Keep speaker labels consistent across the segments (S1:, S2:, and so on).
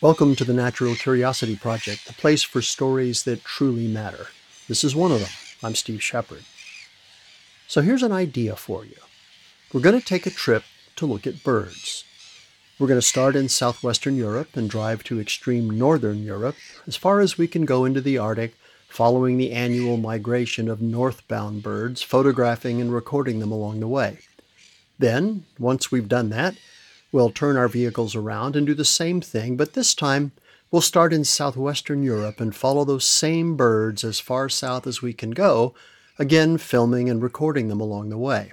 S1: Welcome to the Natural Curiosity Project, the place for stories that truly matter. This is one of them. I'm Steve Shepard. So here's an idea for you. We're going to take a trip to look at birds. We're going to start in southwestern Europe and drive to extreme northern Europe, as far as we can go into the Arctic, following the annual migration of northbound birds, photographing and recording them along the way. Then, once we've done that, We'll turn our vehicles around and do the same thing, but this time we'll start in southwestern Europe and follow those same birds as far south as we can go, again filming and recording them along the way.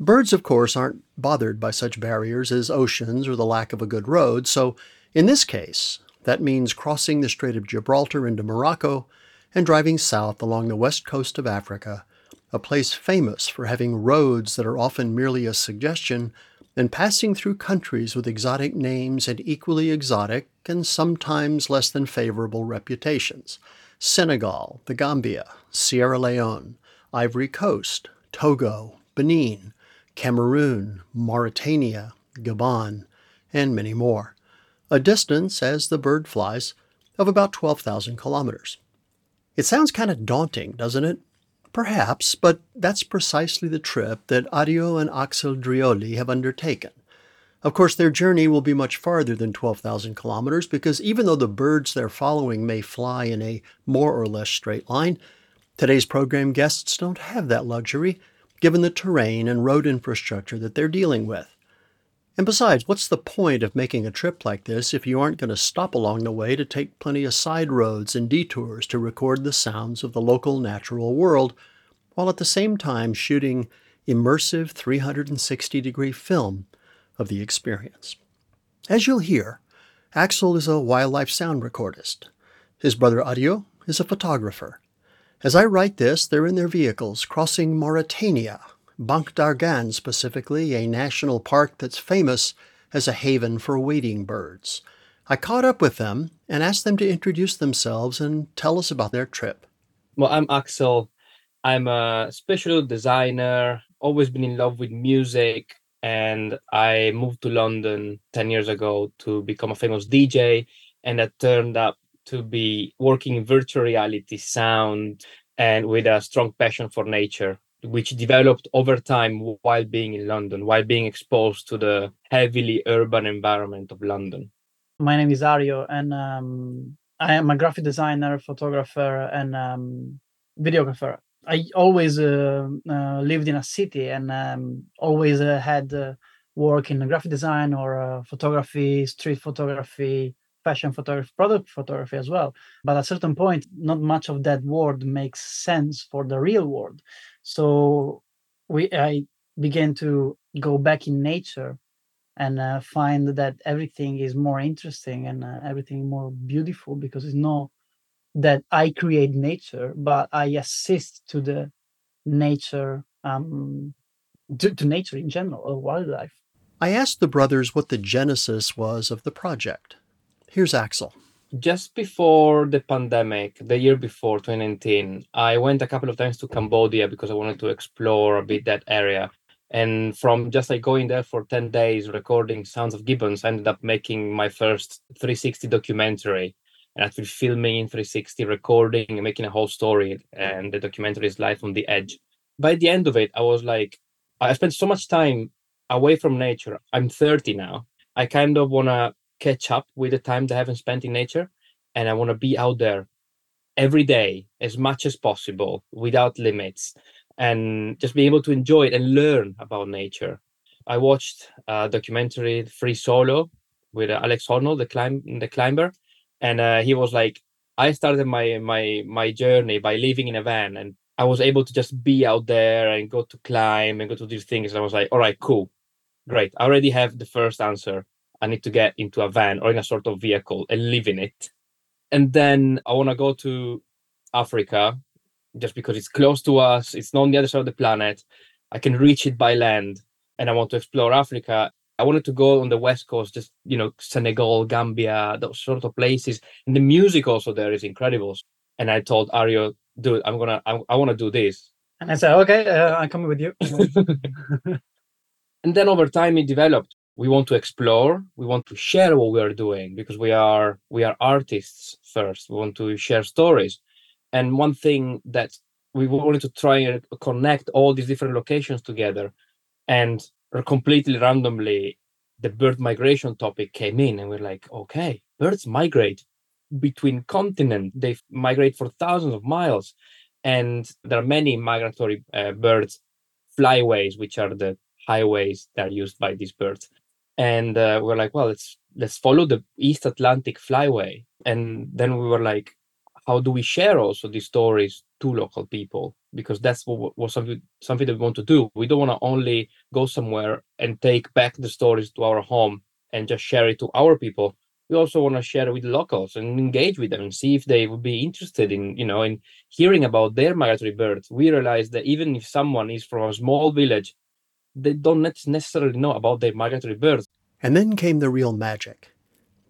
S1: Birds, of course, aren't bothered by such barriers as oceans or the lack of a good road, so in this case, that means crossing the Strait of Gibraltar into Morocco and driving south along the west coast of Africa, a place famous for having roads that are often merely a suggestion and passing through countries with exotic names and equally exotic and sometimes less than favorable reputations Senegal, the Gambia, Sierra Leone, Ivory Coast, Togo, Benin, Cameroon, Mauritania, Gabon, and many more. A distance, as the bird flies, of about 12,000 kilometers. It sounds kind of daunting, doesn't it? Perhaps, but that's precisely the trip that Ario and Axel Drioli have undertaken. Of course, their journey will be much farther than 12,000 kilometers because even though the birds they're following may fly in a more or less straight line, today's program guests don't have that luxury given the terrain and road infrastructure that they're dealing with. And besides, what's the point of making a trip like this if you aren't going to stop along the way to take plenty of side roads and detours to record the sounds of the local natural world, while at the same time shooting immersive 360 degree film of the experience? As you'll hear, Axel is a wildlife sound recordist. His brother Ario is a photographer. As I write this, they're in their vehicles crossing Mauritania Banc d'Arguin specifically, a national park that's famous as a haven for wading birds. I caught up with them and asked them to introduce themselves and tell us about their trip.
S2: Well, I'm Axel. I'm a spatial designer, always been in love with music, and I moved to London 10 years ago to become a famous DJ, and that turned up to be working in virtual reality sound and with a strong passion for nature which developed over time while being in London, while being exposed to the heavily urban environment of London.
S3: My name is Ario, and um, I am a graphic designer, photographer, and um, videographer. I always uh, uh, lived in a city and um, always uh, had uh, work in graphic design or uh, photography, street photography, fashion photography, product photography as well. But at a certain point, not much of that world makes sense for the real world. So we I began to go back in nature and uh, find that everything is more interesting and uh, everything more beautiful because it's not that I create nature, but I assist to the nature, um, to, to nature in general, or wildlife.
S1: I asked the brothers what the genesis was of the project. Here's Axel
S2: just before the pandemic, the year before 2019, I went a couple of times to Cambodia because I wanted to explore a bit that area. And from just like going there for 10 days recording sounds of gibbons, I ended up making my first 360 documentary and actually filming in 360, recording and making a whole story. And the documentary is live on the edge. By the end of it, I was like, I spent so much time away from nature. I'm 30 now. I kind of want to catch up with the time they haven't spent in nature and i want to be out there every day as much as possible without limits and just be able to enjoy it and learn about nature. I watched a documentary free solo with uh, alex honnold the climb the climber and uh, he was like i started my my my journey by living in a van and i was able to just be out there and go to climb and go to these things and i was like all right cool. Great. I already have the first answer I need to get into a van or in a sort of vehicle and live in it. And then I want to go to Africa just because it's close to us, it's not on the other side of the planet. I can reach it by land and I want to explore Africa. I wanted to go on the west coast, just you know, Senegal, Gambia, those sort of places. And the music also there is incredible. And I told Ario, dude, I'm gonna, I, I want to do this.
S3: And I said, okay, uh, I'm coming with you.
S2: and then over time, it developed we want to explore we want to share what we are doing because we are we are artists first. We want to share stories. And one thing that we wanted to try and connect all these different locations together and completely randomly the bird migration topic came in and we're like okay birds migrate between continents they migrate for thousands of miles. And there are many migratory uh, birds flyways which are the highways that are used by these birds and uh, we're like well let's let's follow the east atlantic flyway. And then we were like how do we share also these stories to local people? Because that's what, was something something that we want to do. We don't want to only go somewhere and take back the stories to our home and just share it to our people. We also want to share it with locals and engage with them and see if they would be interested in you know in hearing about their migratory birds we realize that even if someone is from a small village they don't necessarily know about their migratory birds
S1: and then came the real magic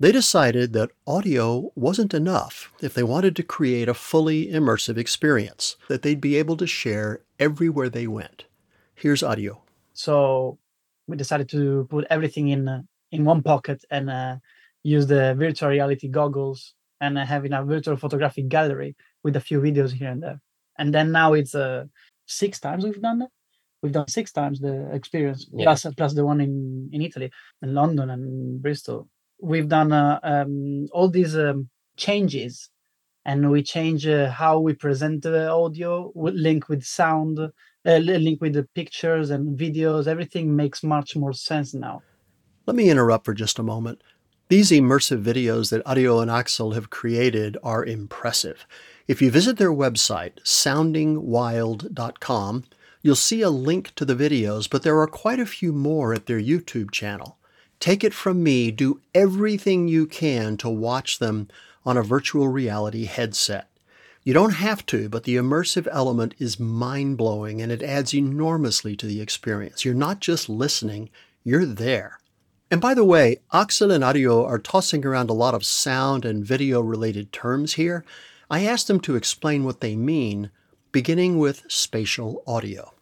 S1: they decided that audio wasn't enough if they wanted to create a fully immersive experience that they'd be able to share everywhere they went. Here's Ario.
S3: So we decided to put everything in uh, in one pocket and uh, use the virtual reality goggles and uh, having a virtual photographic gallery with a few videos here and there. And then now it's uh, six times we've done that. We've done six times the experience, yeah. plus plus the one in in Italy, in London and Bristol. We've done uh, um, all these um, changes and we change uh, how we present the audio link with sound uh, link with the pictures and videos everything makes much more sense now.
S1: Let me interrupt for just a moment. These immersive videos that Ario and axel have created are impressive. If you visit their website soundingwild.com you'll see a link to the videos but there are quite a few more at their youtube channel Take it from me, do everything you can to watch them on a virtual reality headset. You don't have to, but the immersive element is mind blowing and it adds enormously to the experience. You're not just listening, you're there. And by the way, Axel and Ario are tossing around a lot of sound and video related terms here. I asked them to explain what they mean, beginning with spatial audio.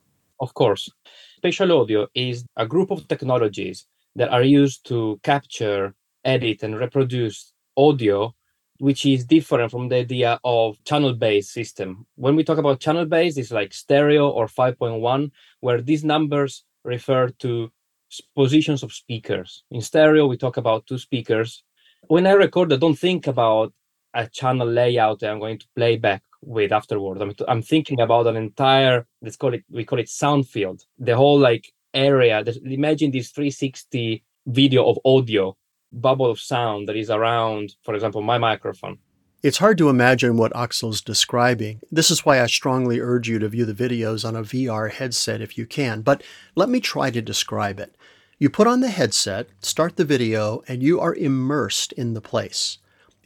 S2: Of course. Spatial audio is a group of technologies that are used to capture, edit, and reproduce audio, which is different from the idea of channel-based system. When we talk about channel-based, it's like stereo or 5.1, where these numbers refer to positions of speakers. In stereo, we talk about two speakers. When I record, I don't think about a channel layout that I'm going to play back with afterward. I'm, I'm thinking about an entire, let's call it, we call it sound field, the whole like area that imagine this 360 video of audio bubble of sound that is around for example my microphone
S1: it's hard to imagine what Axel's describing. This is why I strongly urge you to view the videos on a VR headset if you can, but let me try to describe it. You put on the headset, start the video, and you are immersed in the place.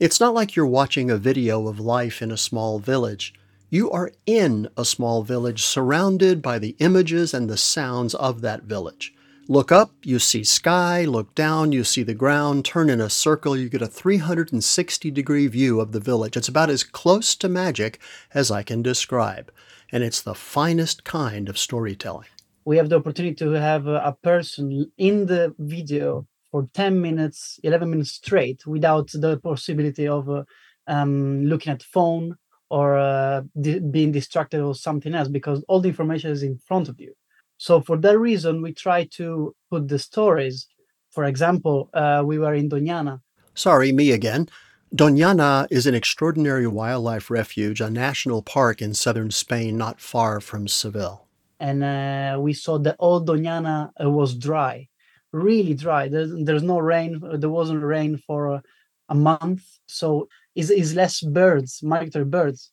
S1: It's not like you're watching a video of life in a small village. You are in a small village surrounded by the images and the sounds of that village. Look up, you see sky, look down, you see the ground, turn in a circle, you get a 360 degree view of the village. It's about as close to magic as I can describe, and it's the finest kind of storytelling.
S3: We have the opportunity to have uh, a person in the video for 10 minutes, 11 minutes straight without the possibility of uh, um, looking at phone or uh, di- being distracted or something else because all the information is in front of you. So for that reason, we try to put the stories. For example, uh, we were in Doñana.
S1: Sorry, me again. Doñana is an extraordinary wildlife refuge, a national park in southern Spain, not far from Seville.
S3: And uh, we saw that all Doñana uh, was dry, really dry. There's, there's no rain. There wasn't rain for a month. So is is less birds, migratory birds,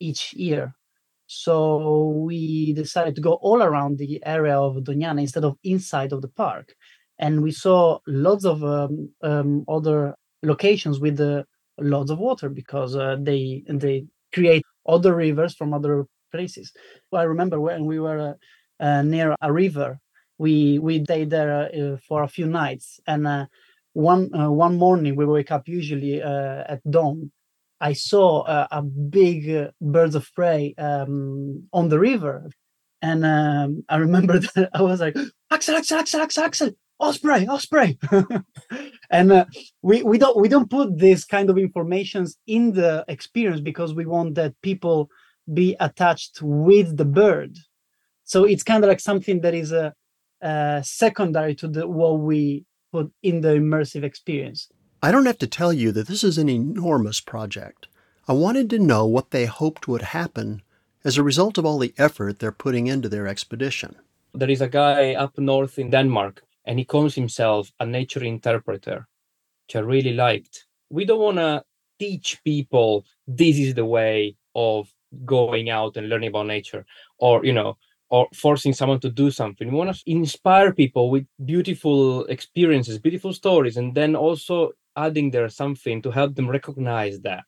S3: each year. So we decided to go all around the area of Doñana instead of inside of the park, and we saw lots of um, um, other locations with uh, lots of water because uh, they they create other rivers from other places. I remember when we were uh near a river, we we stayed there uh, for a few nights, and uh, one uh, one morning we wake up usually uh, at dawn. I saw uh, a big uh, birds of prey um, on the river. And um, i remember that i was like axel axel axel axel axel osprey, osprey, and uh, we we don't we don't put this kind of informations in the experience because we want that people be attached with the bird. So it's kind of like something that is a, a secondary to the what we put in the immersive experience.
S1: I don't have to tell you that this is an enormous project. I wanted to know what they hoped would happen as a result of all the effort they're putting into their expedition.
S2: There is a guy up north in Denmark, and he calls himself a nature interpreter, which I really liked. We don't want to teach people this is the way of going out and learning about nature, or you know, or forcing someone to do something. We want to inspire people with beautiful experiences, beautiful stories, and then also adding there something to help them recognize that.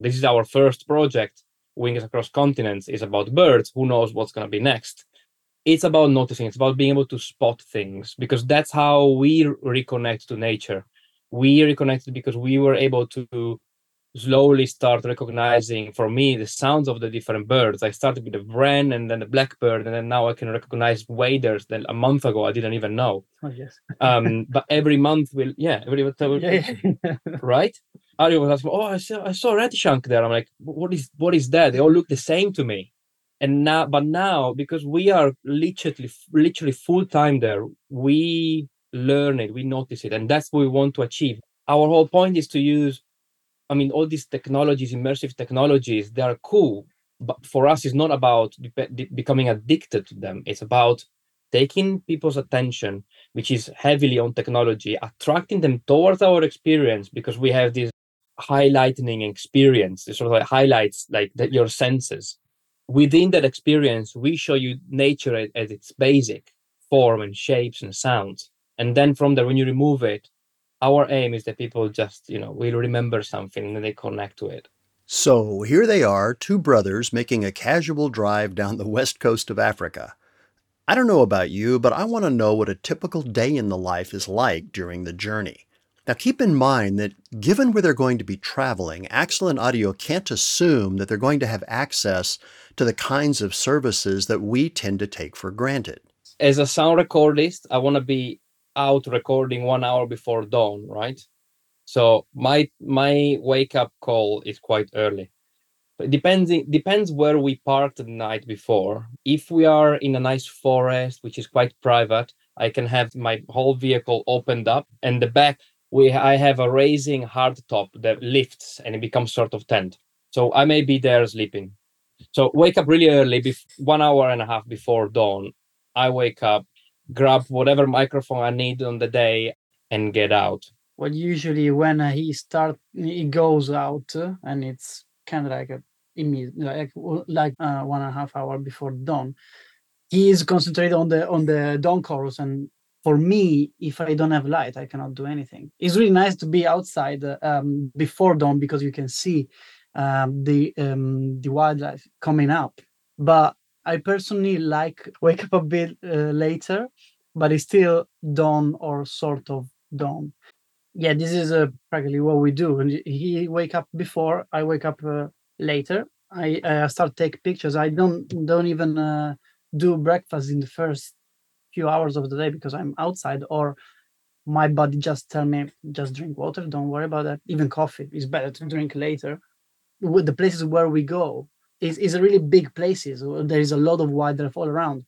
S2: This is our first project, Wings Across Continents, is about birds. Who knows what's going to be next? It's about noticing, it's about being able to spot things because that's how we reconnect to nature. We reconnected because we were able to slowly start recognizing for me the sounds of the different birds. I started with the wren and then the blackbird, and then now I can recognize waders that a month ago I didn't even know.
S3: Oh yes.
S2: Um, but every month will yeah, every
S3: yeah, yeah.
S2: right? Ari was asking, "Oh, I saw I saw redshank there." I'm like, "What is what is that?" They all look the same to me. And now, but now because we are literally literally full time there, we learn it, we notice it, and that's what we want to achieve. Our whole point is to use I mean, all these technologies, immersive technologies, they are cool, but for us, it's not about be- becoming addicted to them. It's about taking people's attention, which is heavily on technology, attracting them towards our experience because we have this highlighting experience, It sort of like highlights like that your senses. Within that experience, we show you nature at, at its basic form and shapes and sounds. And then from there, when you remove it, our aim is that people just, you know, will remember something and they connect to it.
S1: So here they are, two brothers making a casual drive down the west coast of Africa. I don't know about you, but I want to know what a typical day in the life is like during the journey. Now keep in mind that given where they're going to be traveling, Axel and Ario can't assume that they're going to have access to the kinds of services that we tend to take for granted.
S2: As a sound recordist, I want to be out recording one hour before dawn, right? So my my wake up call is quite early. But depending depends where we parked the night before. If we are in a nice forest, which is quite private, I can have my whole vehicle opened up, and the back we I have a raising hard top that lifts and it becomes sort of tent. So I may be there sleeping. So wake up really early, bef- one hour and a half before dawn. I wake up, grab whatever microphone I need on the day and get out.
S3: Well, usually when uh, he start, he goes out, uh, and it's kind of like a like like uh, one and a half hour before dawn. He is concentrated on the on the dawn chorus, and for me, if I don't have light, I cannot do anything. It's really nice to be outside uh, um, before dawn because you can see um, the um, the wildlife coming up. But I personally like wake up a bit uh, later, but it's still dawn or sort of dawn. Yeah, this is uh, practically what we do. And he wake up before, I wake up uh, later. I start take pictures. I don't don't even uh, do breakfast in the first few hours of the day because I'm outside or my body just tell me just drink water don't worry about that even coffee is better to drink later with the places where we go is, is a really big places. There is a lot of wildlife all around.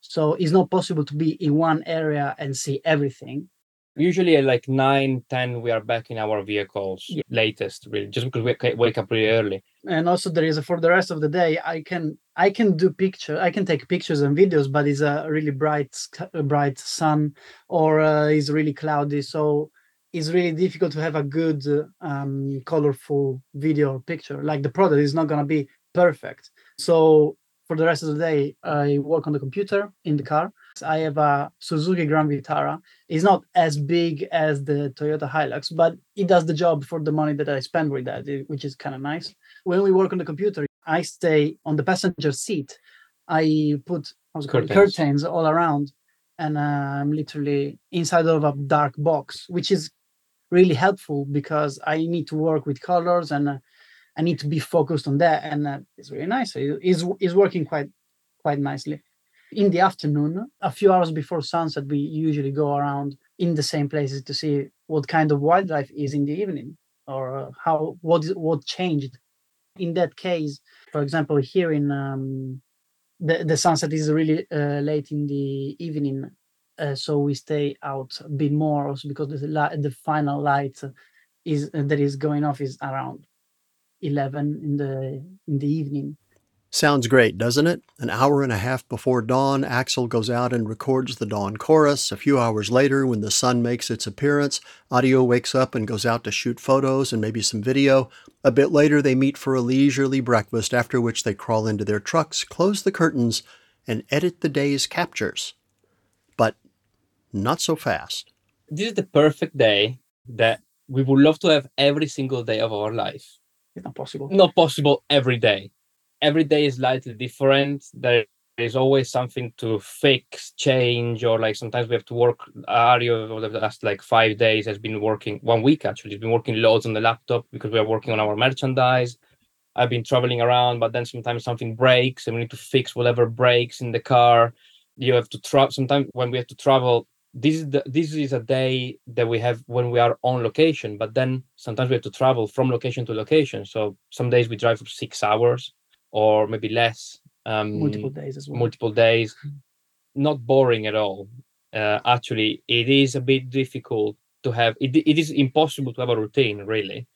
S3: So it's not possible to be in one area and see everything.
S2: Usually at like 9, 10, we are back in our vehicles yeah. latest, really, just because we wake up really early.
S3: And also there is a, for the rest of the day, I can I can do picture, I can take pictures and videos, but it's a really bright bright sun or uh, it's really cloudy. So it's really difficult to have a good um, colorful video or picture. Like the product is not going to be perfect. So for the rest of the day, I work on the computer in the car. I have a Suzuki Grand Vitara. It's not as big as the Toyota Hilux, but it does the job for the money that I spend with that, which is kind of nice. When we work on the computer, I stay on the passenger seat. I put curtains. curtains all around, and I'm literally inside of a dark box, which is really helpful because I need to work with colors and uh, I need to be focused on that, and uh, it's really nice. It's, it's working quite quite nicely. In the afternoon, a few hours before sunset, we usually go around in the same places to see what kind of wildlife is in the evening or uh, how what is what changed in that case for example here in um, the, the sunset is really uh, late in the evening uh, so we stay out a bit more also because the, the final light is uh, that is going off is around 11 in the in the evening
S1: Sounds great, doesn't it? An hour and a half before dawn, Axel goes out and records the dawn chorus. A few hours later, when the sun makes its appearance, Ario wakes up and goes out to shoot photos and maybe some video. A bit later, they meet for a leisurely breakfast, after which they crawl into their trucks, close the curtains, and edit the day's captures. But not so fast.
S2: This is the perfect day that we would love to have every single day of our life.
S3: It's not possible
S2: Not possible every day. Every day is slightly different. There is always something to fix, change, or like sometimes we have to work. Ario over the last like five days has been working one week actually. He's been working loads on the laptop because we are working on our merchandise. I've been traveling around, but then sometimes something breaks and we need to fix whatever breaks in the car. You have to travel. Sometimes when we have to travel, this is the, this is a day that we have when we are on location. But then sometimes we have to travel from location to location. So some days we drive for six hours or maybe less. Um,
S3: multiple days as well
S2: multiple days. Not boring at all. Uh, actually, it is a bit difficult to have. It, it is impossible to have a routine. Really,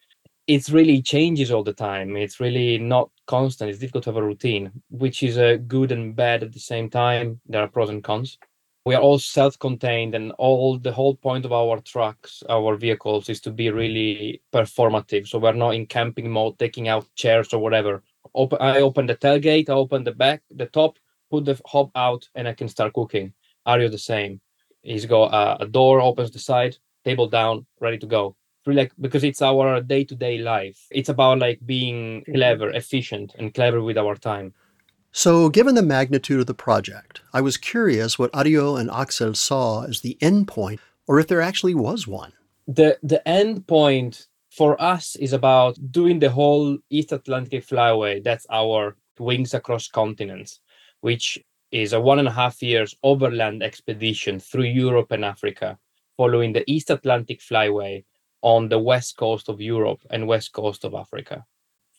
S2: it's really changes all the time. It's really not constant. It's difficult to have a routine, which is a good and bad at the same time. There are pros and cons. We are all self-contained, and all the whole point of our trucks, our vehicles, is to be mm-hmm. really performative. So we're not in camping mode, taking out chairs or whatever. Open, I open the tailgate, I open the back, the top, put the hob out, and I can start cooking. are you the same. He's got a, a door, opens the side, table down, ready to go. Like because it's our day-to-day life. It's about like being mm-hmm. clever, efficient, and clever with our time.
S1: So, given the magnitude of the project, I was curious what Ario and Axel saw as the end point, or if there actually was one.
S2: the the end point for us is about doing the whole East Atlantic flyway. That's our wings across continents, which is a one and a half years overland expedition through Europe and Africa, following the East Atlantic flyway on the west coast of Europe and west coast of Africa.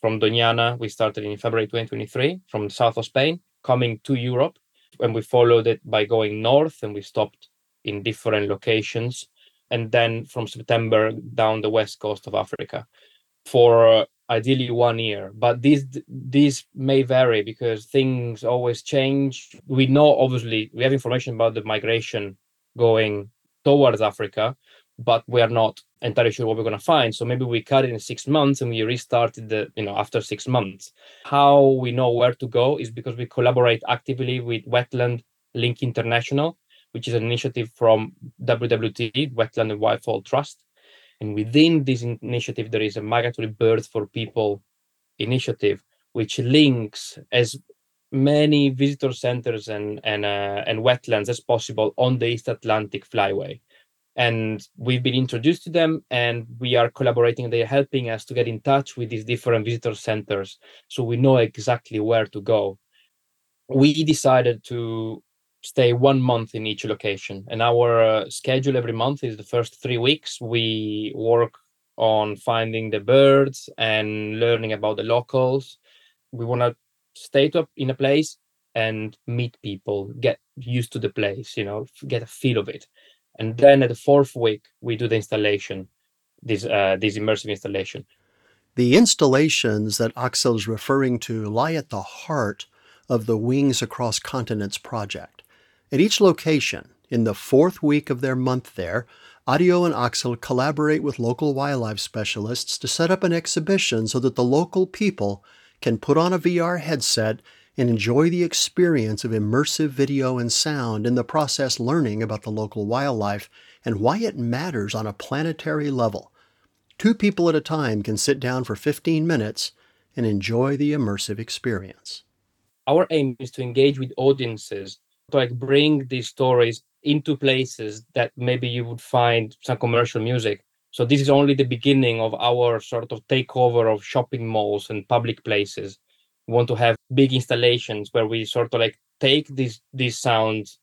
S2: From Doñana, we started in February 2023 from the south of Spain, coming to Europe, and we followed it by going north, and we stopped in different locations and then from September down the west coast of Africa for uh, ideally one year. But these these may vary because things always change. We know obviously we have information about the migration going towards Africa, but we are not entirely sure what we're going to find. So maybe we cut it in six months and we restarted the you know after six months. How we know where to go is because we collaborate actively with Wetland Link International which is an initiative from WWT, Wetland and Wildfowl Trust. And within this initiative, there is a Migratory Birds for People initiative, which links as many visitor centers and and uh, and wetlands as possible on the East Atlantic Flyway. And we've been introduced to them, and we are collaborating. They are helping us to get in touch with these different visitor centers, so we know exactly where to go. We decided to stay one month in each location. And our uh, schedule every month is the first three weeks. We work on finding the birds and learning about the locals. We want to stay up in a place and meet people, get used to the place, you know, get a feel of it. And then at the fourth week, we do the installation, this uh, this immersive installation.
S1: The installations that Axel is referring to lie at the heart of the Wings Across Continents project. At each location, in the fourth week of their month there, Ario and Axel collaborate with local wildlife specialists to set up an exhibition so that the local people can put on a VR headset and enjoy the experience of immersive video and sound, in the process, learning about the local wildlife and why it matters on a planetary level. Two people at a time can sit down for 15 minutes and enjoy the immersive experience.
S2: Our aim is to engage with audiences to like bring these stories into places that maybe you would find some commercial music. So this is only the beginning of our sort of takeover of shopping malls and public places. Want to have big installations where we sort of like take these these sounds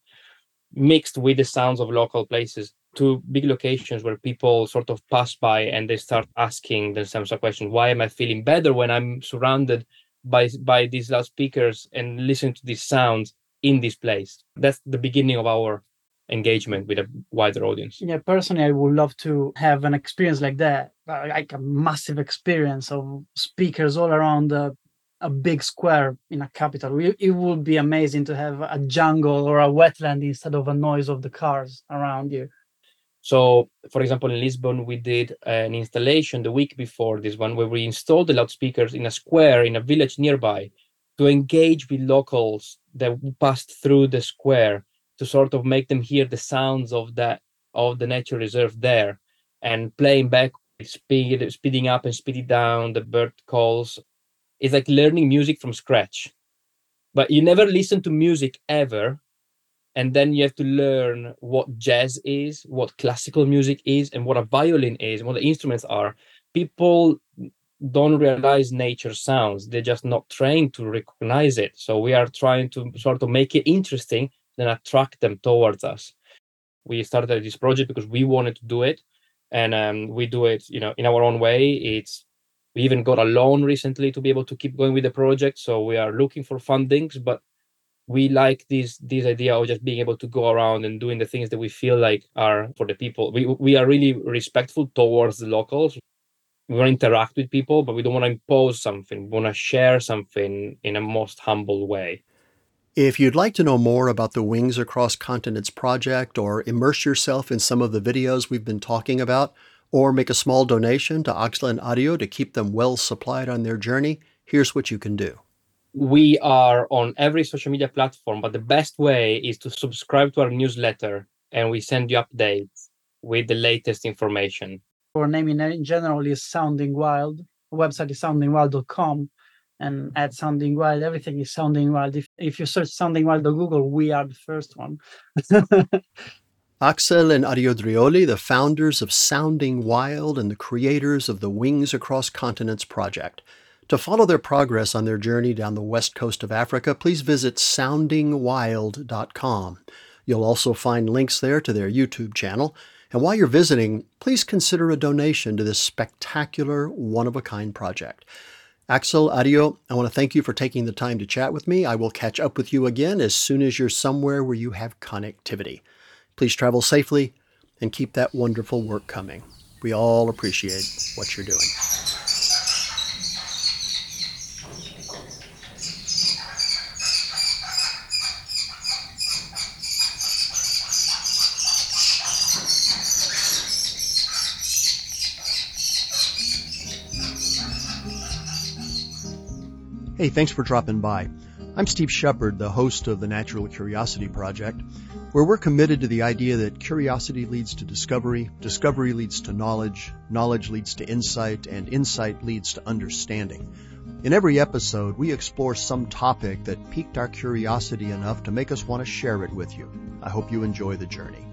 S2: mixed with the sounds of local places to big locations where people sort of pass by and they start asking themselves a question why am i feeling better when i'm surrounded by by these loudspeakers and listening to these sounds in this place? That's the beginning of our engagement with a wider audience.
S3: Yeah personally i would love to have an experience like that. Like a massive experience of speakers all around the a big square in a capital. It would be amazing to have a jungle or a wetland instead of a noise of the cars around you.
S2: So, for example, in Lisbon, we did an installation the week before this one where we installed the loudspeakers in a square in a village nearby to engage with locals that passed through the square to sort of make them hear the sounds of that of the nature reserve there and playing back speed speeding up and speeding down the bird calls it's like learning music from scratch. But you never listen to music ever and then you have to learn what jazz is what classical music is and what a violin is and what the instruments are. People don't realize nature sounds. They're just not trained to recognize it. So we are trying to sort of make it interesting then attract them towards us. We started this project because we wanted to do it and um, we do it you know in our own way. It's we even got a loan recently to be able to keep going with the project so we are looking for fundings but we like this this idea of just being able to go around and doing the things that we feel like are for the people. We we are really respectful towards the locals. We want to interact with people, but we don't want to impose something. We want to share something in a most humble way.
S1: If you'd like to know more about the Wings Across Continents project or immerse yourself in some of the videos we've been talking about, or make a small donation to Axel and Ario to keep them well supplied on their journey, here's what you can do
S2: we are on every social media platform, but the best way is to subscribe to our newsletter and we send you updates with the latest information.
S3: Our name in uh, general is Sounding Wild. Our website is soundingwild.com and at Sounding Wild, everything is Sounding Wild. If, if you search Sounding Wild on Google, we are the first one.
S1: Axel and Ario Drioli, the founders of Sounding Wild and the creators of the Wings Across Continents project. To follow their progress on their journey down the west coast of Africa, please visit soundingwild.com. You'll also find links there to their YouTube channel. And while you're visiting, please consider a donation to this spectacular, one of a kind project. Axel, Ario, I want to thank you for taking the time to chat with me. I will catch up with you again as soon as you're somewhere where you have connectivity. Please travel safely and keep that wonderful work coming. We all appreciate what you're doing. Hey, thanks for dropping by. I'm Steve Shepard, the host of the Natural Curiosity Project, where we're committed to the idea that curiosity leads to discovery, discovery leads to knowledge, knowledge leads to insight, and insight leads to understanding. In every episode, we explore some topic that piqued our curiosity enough to make us want to share it with you. I hope you enjoy the journey.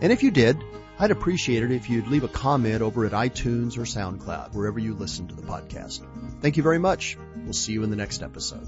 S1: And if you did, I'd appreciate it if you'd leave a comment over at iTunes or SoundCloud, wherever you listen to the podcast. Thank you very much. We'll see you in the next episode.